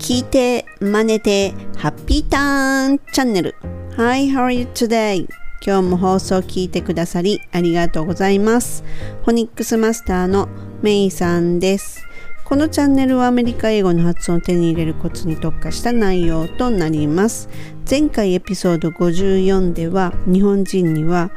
聞いて、真似て、ハッピーターンチャンネル。Hi, how are you today? 今日も放送聞いてくださりありがとうございます。ホニックスマスターのメイさんです。このチャンネルはアメリカ英語の発音を手に入れるコツに特化した内容となります。前回エピソード54では日本人には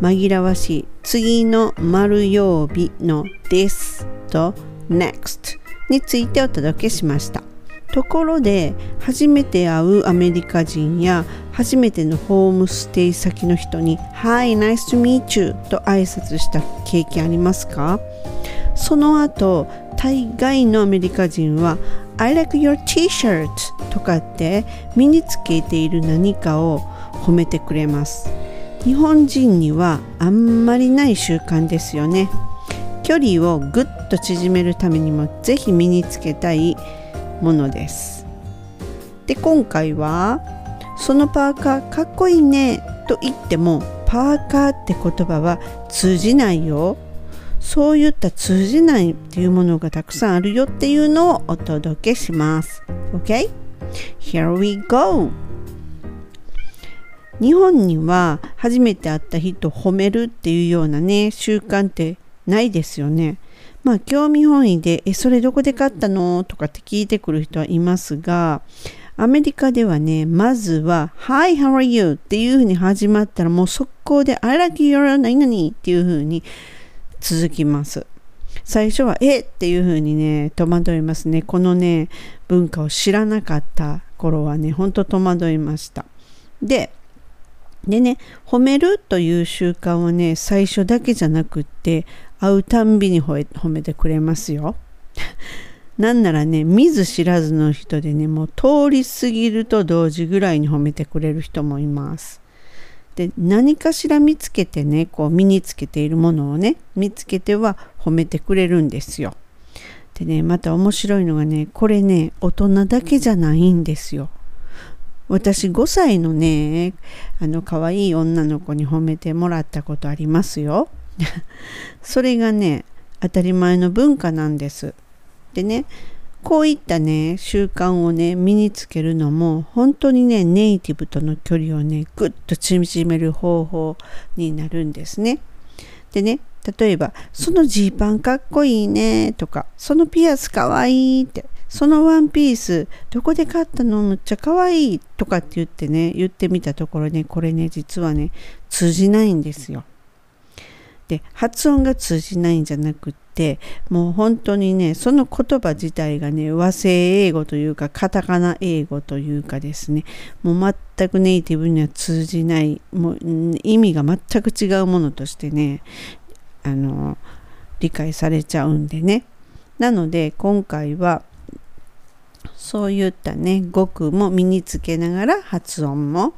紛らわしい次の丸曜日の this と next についてお届けしました。ところで初めて会うアメリカ人や初めてのホームステイ先の人に「Hi, nice to meet you」と挨拶した経験ありますか？その後大概のアメリカ人は「I like your t-shirt」とかって身につけている何かを褒めてくれます。日本人にはあんまりない習慣ですよね。距離をぐっと縮めるためにもぜひ身につけたい。ものです。で今回はそのパーカーかっこいいねと言ってもパーカーって言葉は通じないよ。そういった通じないっていうものがたくさんあるよっていうのをお届けします。OK? Here we go! 日本には初めて会った人褒めるっていうようなね習慣ってないですよね。まあ興味本位で「えそれどこで買ったの?」とかって聞いてくる人はいますがアメリカではねまずは「Hi, how are you?」っていうふうに始まったらもう速攻で「I like your 何？々」っていうふうに続きます。最初は「え？っ?」ていうふうにね戸惑いますねこのね文化を知らなかった頃はねほんと戸惑いましたででね褒めるという習慣はね最初だけじゃなくって会うたんびに褒めてくれますよ。なんならね見ず知らずの人でねもう通り過ぎると同時ぐらいに褒めてくれる人もいます。で何かしら見つけてねこう身につけているものをね見つけては褒めてくれるんですよ。でねまた面白いのがねこれね大人だけじゃないんですよ。私5歳のねあの可愛い女の子に褒めてもらったことありますよ。それがね当たり前の文化なんです。でねこういったね習慣をね身につけるのも本当にねネイティブとの距離をねぐっと縮める方法になるんですね。でね例えば「そのジーパンかっこいいね」とか「そのピアスかわいい」って「そのワンピースどこで買ったの？むっちゃかわいい」とかって言ってね言ってみたところねこれね実はね通じないんですよ。で発音が通じないんじゃなくってもう本当にねその言葉自体がね和製英語というかカタカナ英語というかですねもう全くネイティブには通じないもう意味が全く違うものとしてねあの理解されちゃうんでねなので今回はそういったね語句も身につけながら発音も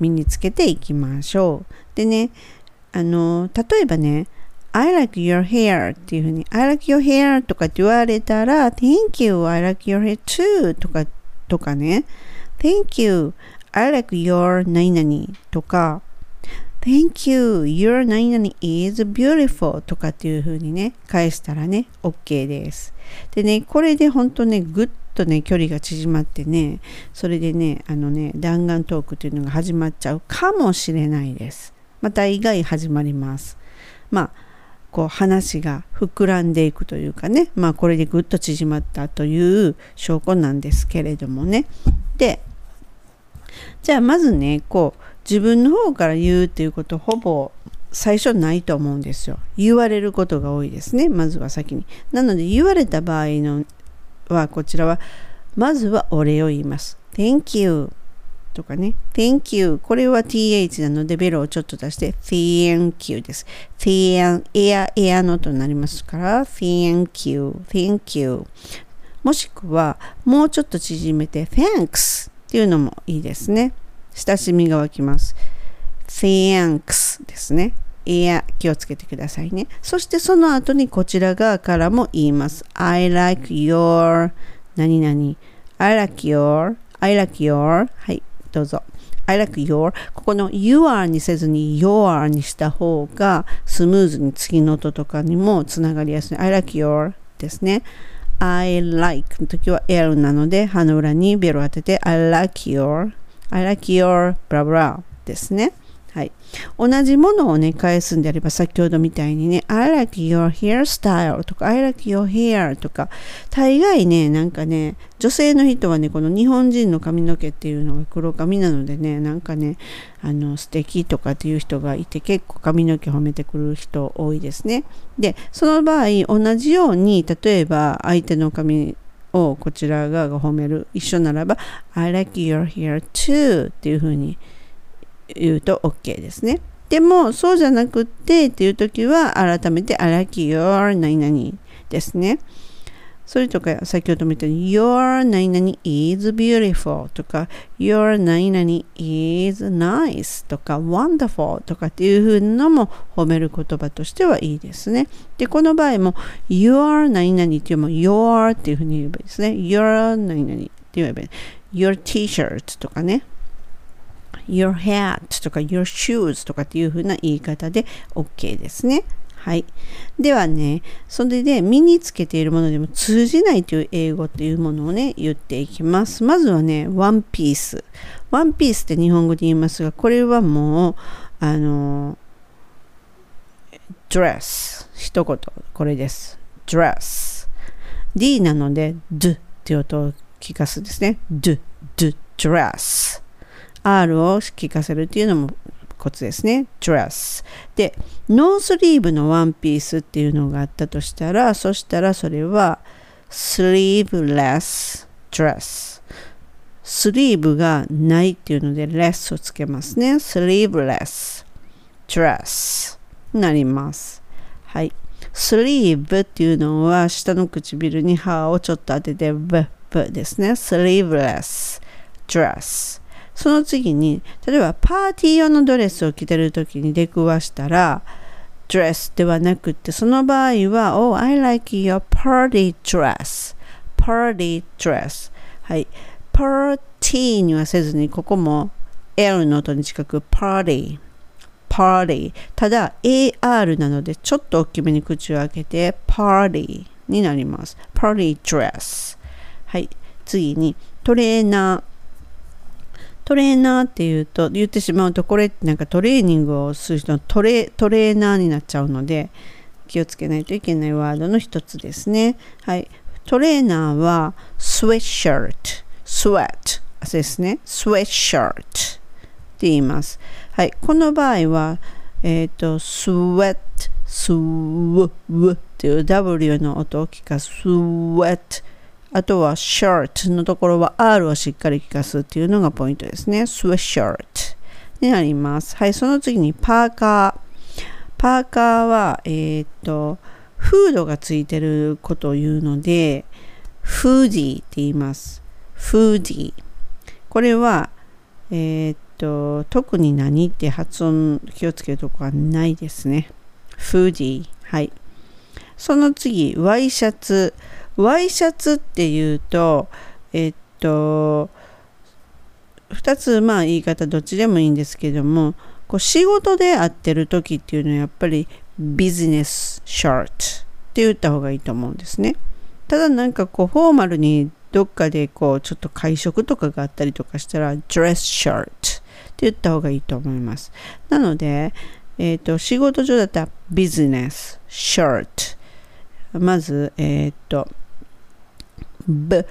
身につけていきましょう。でねあの例えばね I like your hair っていうふうに I like your hair とかって言われたら Thank you I like your hair too とかとかね Thank you I like your 何々とか Thank you. Your 何々 is beautiful とかっていうふうにね返したらね OK です。でねこれで本当ねぐっとね距離が縮まってねそれでねあのね弾丸トークっていうのが始まっちゃうかもしれないです。また意外始まります。まあこう話が膨らんでいくというかねまあこれでぐっと縮まったという証拠なんですけれどもね。でじゃあまずねこう自分の方から言うっていうことほぼ最初ないと思うんですよ言われることが多いですねまずは先になので言われた場合のはこちらはまずはお礼を言います Thank you とかね。Thank you. これは th なのでベロをちょっと出して Thank you です。Thank エア、エアのとなりますから Thank you. Thank you. もしくはもうちょっと縮めて Thanks っていうのもいいですね。親しみが湧きます。Thanks ですね。エア気をつけてくださいね。そしてその後にこちら側からも言います。I like your 何々 I like your I like your はいどうぞ。I like your ここの you are にせずに your にした方がスムーズに次の音とかにもつながりやすい。I like your ですね。I like の時は L なので、歯の裏にベロ当てて I like your, I like your, blah blah ですね。はい。同じものをね、返すんであれば、先ほどみたいにね、I like your hairstyle とか、I like your hair とか、大概ね、なんかね、女性の人はね、この日本人の髪の毛っていうのが黒髪なのでね、なんかね、あの、素敵とかっていう人がいて、結構髪の毛褒めてくる人多いですね。で、その場合、同じように、例えば、相手の髪をこちら側が褒める、一緒ならば、I like your hair too っていうふうに言うと OK ですね。でも、そうじゃなくってっていう時は、改めて、I like your 何々ですね。それとか、先ほども言ったように、your 何々 is beautiful とか、your 何々 is nice とか、wonderful とかっていう風のも褒める言葉としてはいいですね。で、この場合も、your 何々っていうのも、your っていう風に言えばいいですね。your 何々って言えばいい。your t-shirt とかね。your hat とか your shoes とかっていう風な言い方で OK ですね。はい。ではね、それで身につけているものでも通じないという英語っていうものをね、言っていきます。まずはね、ワンピース。ワンピースって日本語で言いますが、これはもう、あの、dress。一言、これです。dress。D なので、d って音を聞かすですね。d, d, dress。R を聞かせるっていうのもコツですね。dress。で、ノースリーブのワンピースっていうのがあったとしたら、そしたらそれは sleeveless dress。スリーブがないっていうので、less をつけますね。sleeveless dress になります。はい。スリーブっていうのは下の唇に歯をちょっと当てて、ブ、ブですね。sleeveless dress。その次に、例えばパーティー用のドレスを着てる時に出くわしたら、ドレスではなくて、その場合は、Oh, I like your party dress. party dress. はい。パーティーにはせずに、ここも L の音に近く、party。party。ただ、AR なので、ちょっと大きめに口を開けて、party になります。party dress。はい。次に、トレーナー。トレーナーっていうと言ってしまうとこれってなんかトレーニングをする人のトレトレーナーになっちゃうので気をつけないといけないワードの一つですね。はい。トレーナーは sweatshirt, sweat ですね。sweatshirt って言います。はい。この場合は、えっ、ー、と、sweat, sw っていう W の音を聞かす sweat あとは shirt のところは R をしっかり聞かすっていうのがポイントですね。sweatshirt になります。はい、その次にパーカー。パーカーは、えー、っと、フードがついてることを言うので、フーディーって言います。フーディー。これは、えー、っと、特に何って発音気をつけるとこはないですね。フーディー。はい。その次、ワイシャツ。ワイシャツっていうと、えっと、2つまあ言い方どっちでもいいんですけども、こう仕事で会ってる時っていうのはやっぱりビジネスシャートって言った方がいいと思うんですね。ただなんかこうフォーマルにどっかでこうちょっと会食とかがあったりとかしたら dress shirt って言った方がいいと思います。なので、えっ、ー、と仕事上だったらビジネスシャートまず、えっ、ー、とぶ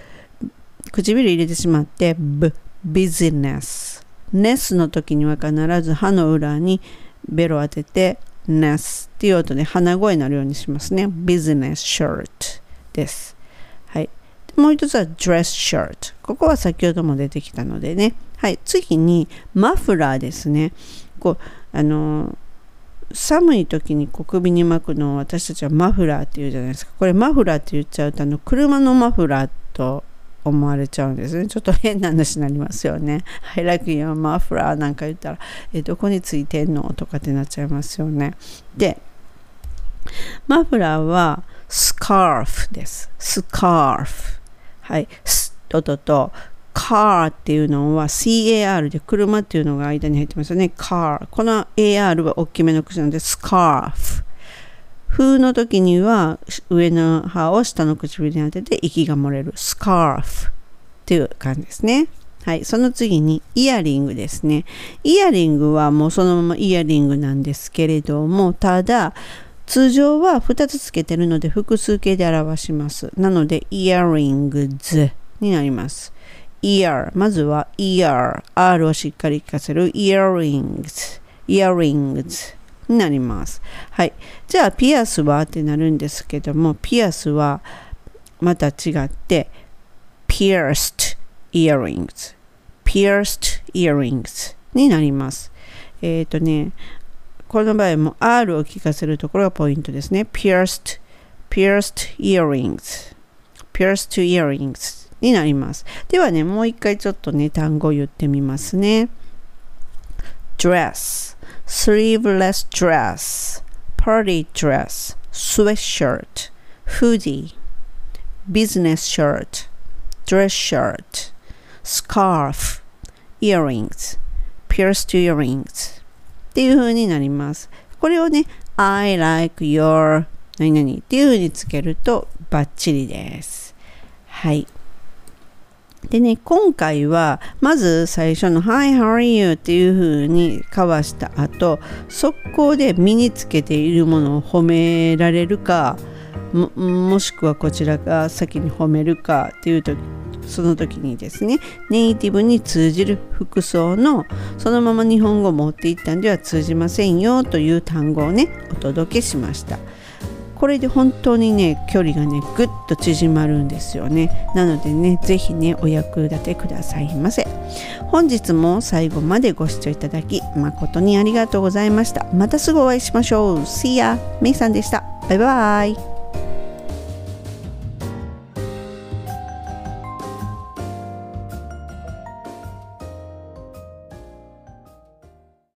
唇入れてしまってぶビジネス。ネスの時には必ず歯の裏にベロ当ててネスっていう音で鼻声になるようにしますね。ビジネスシャートです。はい。もう一つはドレスシャートここは先ほども出てきたのでね。はい。次にマフラーですね。こうあの寒い時にこう首に巻くのを私たちはマフラーっていうじゃないですか。これマフラーって言っちゃうとあの車のマフラーと思われちゃうんですね。ちょっと変な話になりますよね。I like your マフラーなんか言ったらえどこについてんの？とかってなっちゃいますよね。でマフラーはスカーフです。スカーフ。はい。スととと car っていうのは CAR で車っていうのが間に入ってますよね。car。この AR は大きめの口なので scarf。風の時には上の歯を下の唇に当てて息が漏れる。スカーフっていう感じですね。はい。その次にイヤリングですね。イヤリングはもうそのままイヤリングなんですけれども、ただ、通常は2つつけてるので複数形で表します。なので、イヤリングズになります。Ear まずは ear R をしっかり聞かせる earrings earrings になりますはいじゃあピアスはってなるんですけどもピアスはまた違って pierced earrings pierced earrings になりますえっ、ー、とねこの場合も R を聞かせるところがポイントですね pierced pierced earrings pierced earrings になります。ではね、もう一回ちょっとね、単語言ってみますね。dress, sleeveless dress, party dress, sweatshirt, hoodie, business shirt, dress shirt, scarf, earrings, pierced earrings っていう風になります。これをね、I like your 何々っていう風につけるとバッチリです。はい。でね、今回はまず最初の Hi, how are you? っていう風に交わした後、速攻で身につけているものを褒められるか、ももしくはこちらが先に褒めるかっていう時その時にですねネイティブに通じる服装のそのまま日本語を持っていったんでは通じませんよという単語をねお届けしました。これで本当にね距離がねぐっと縮まるんですよね。なのでね是非ねお役立てくださいませ。本日も最後までご視聴いただき誠にありがとうございました。またすぐお会いしましょう。See ya! めいさんでした。バイバイ。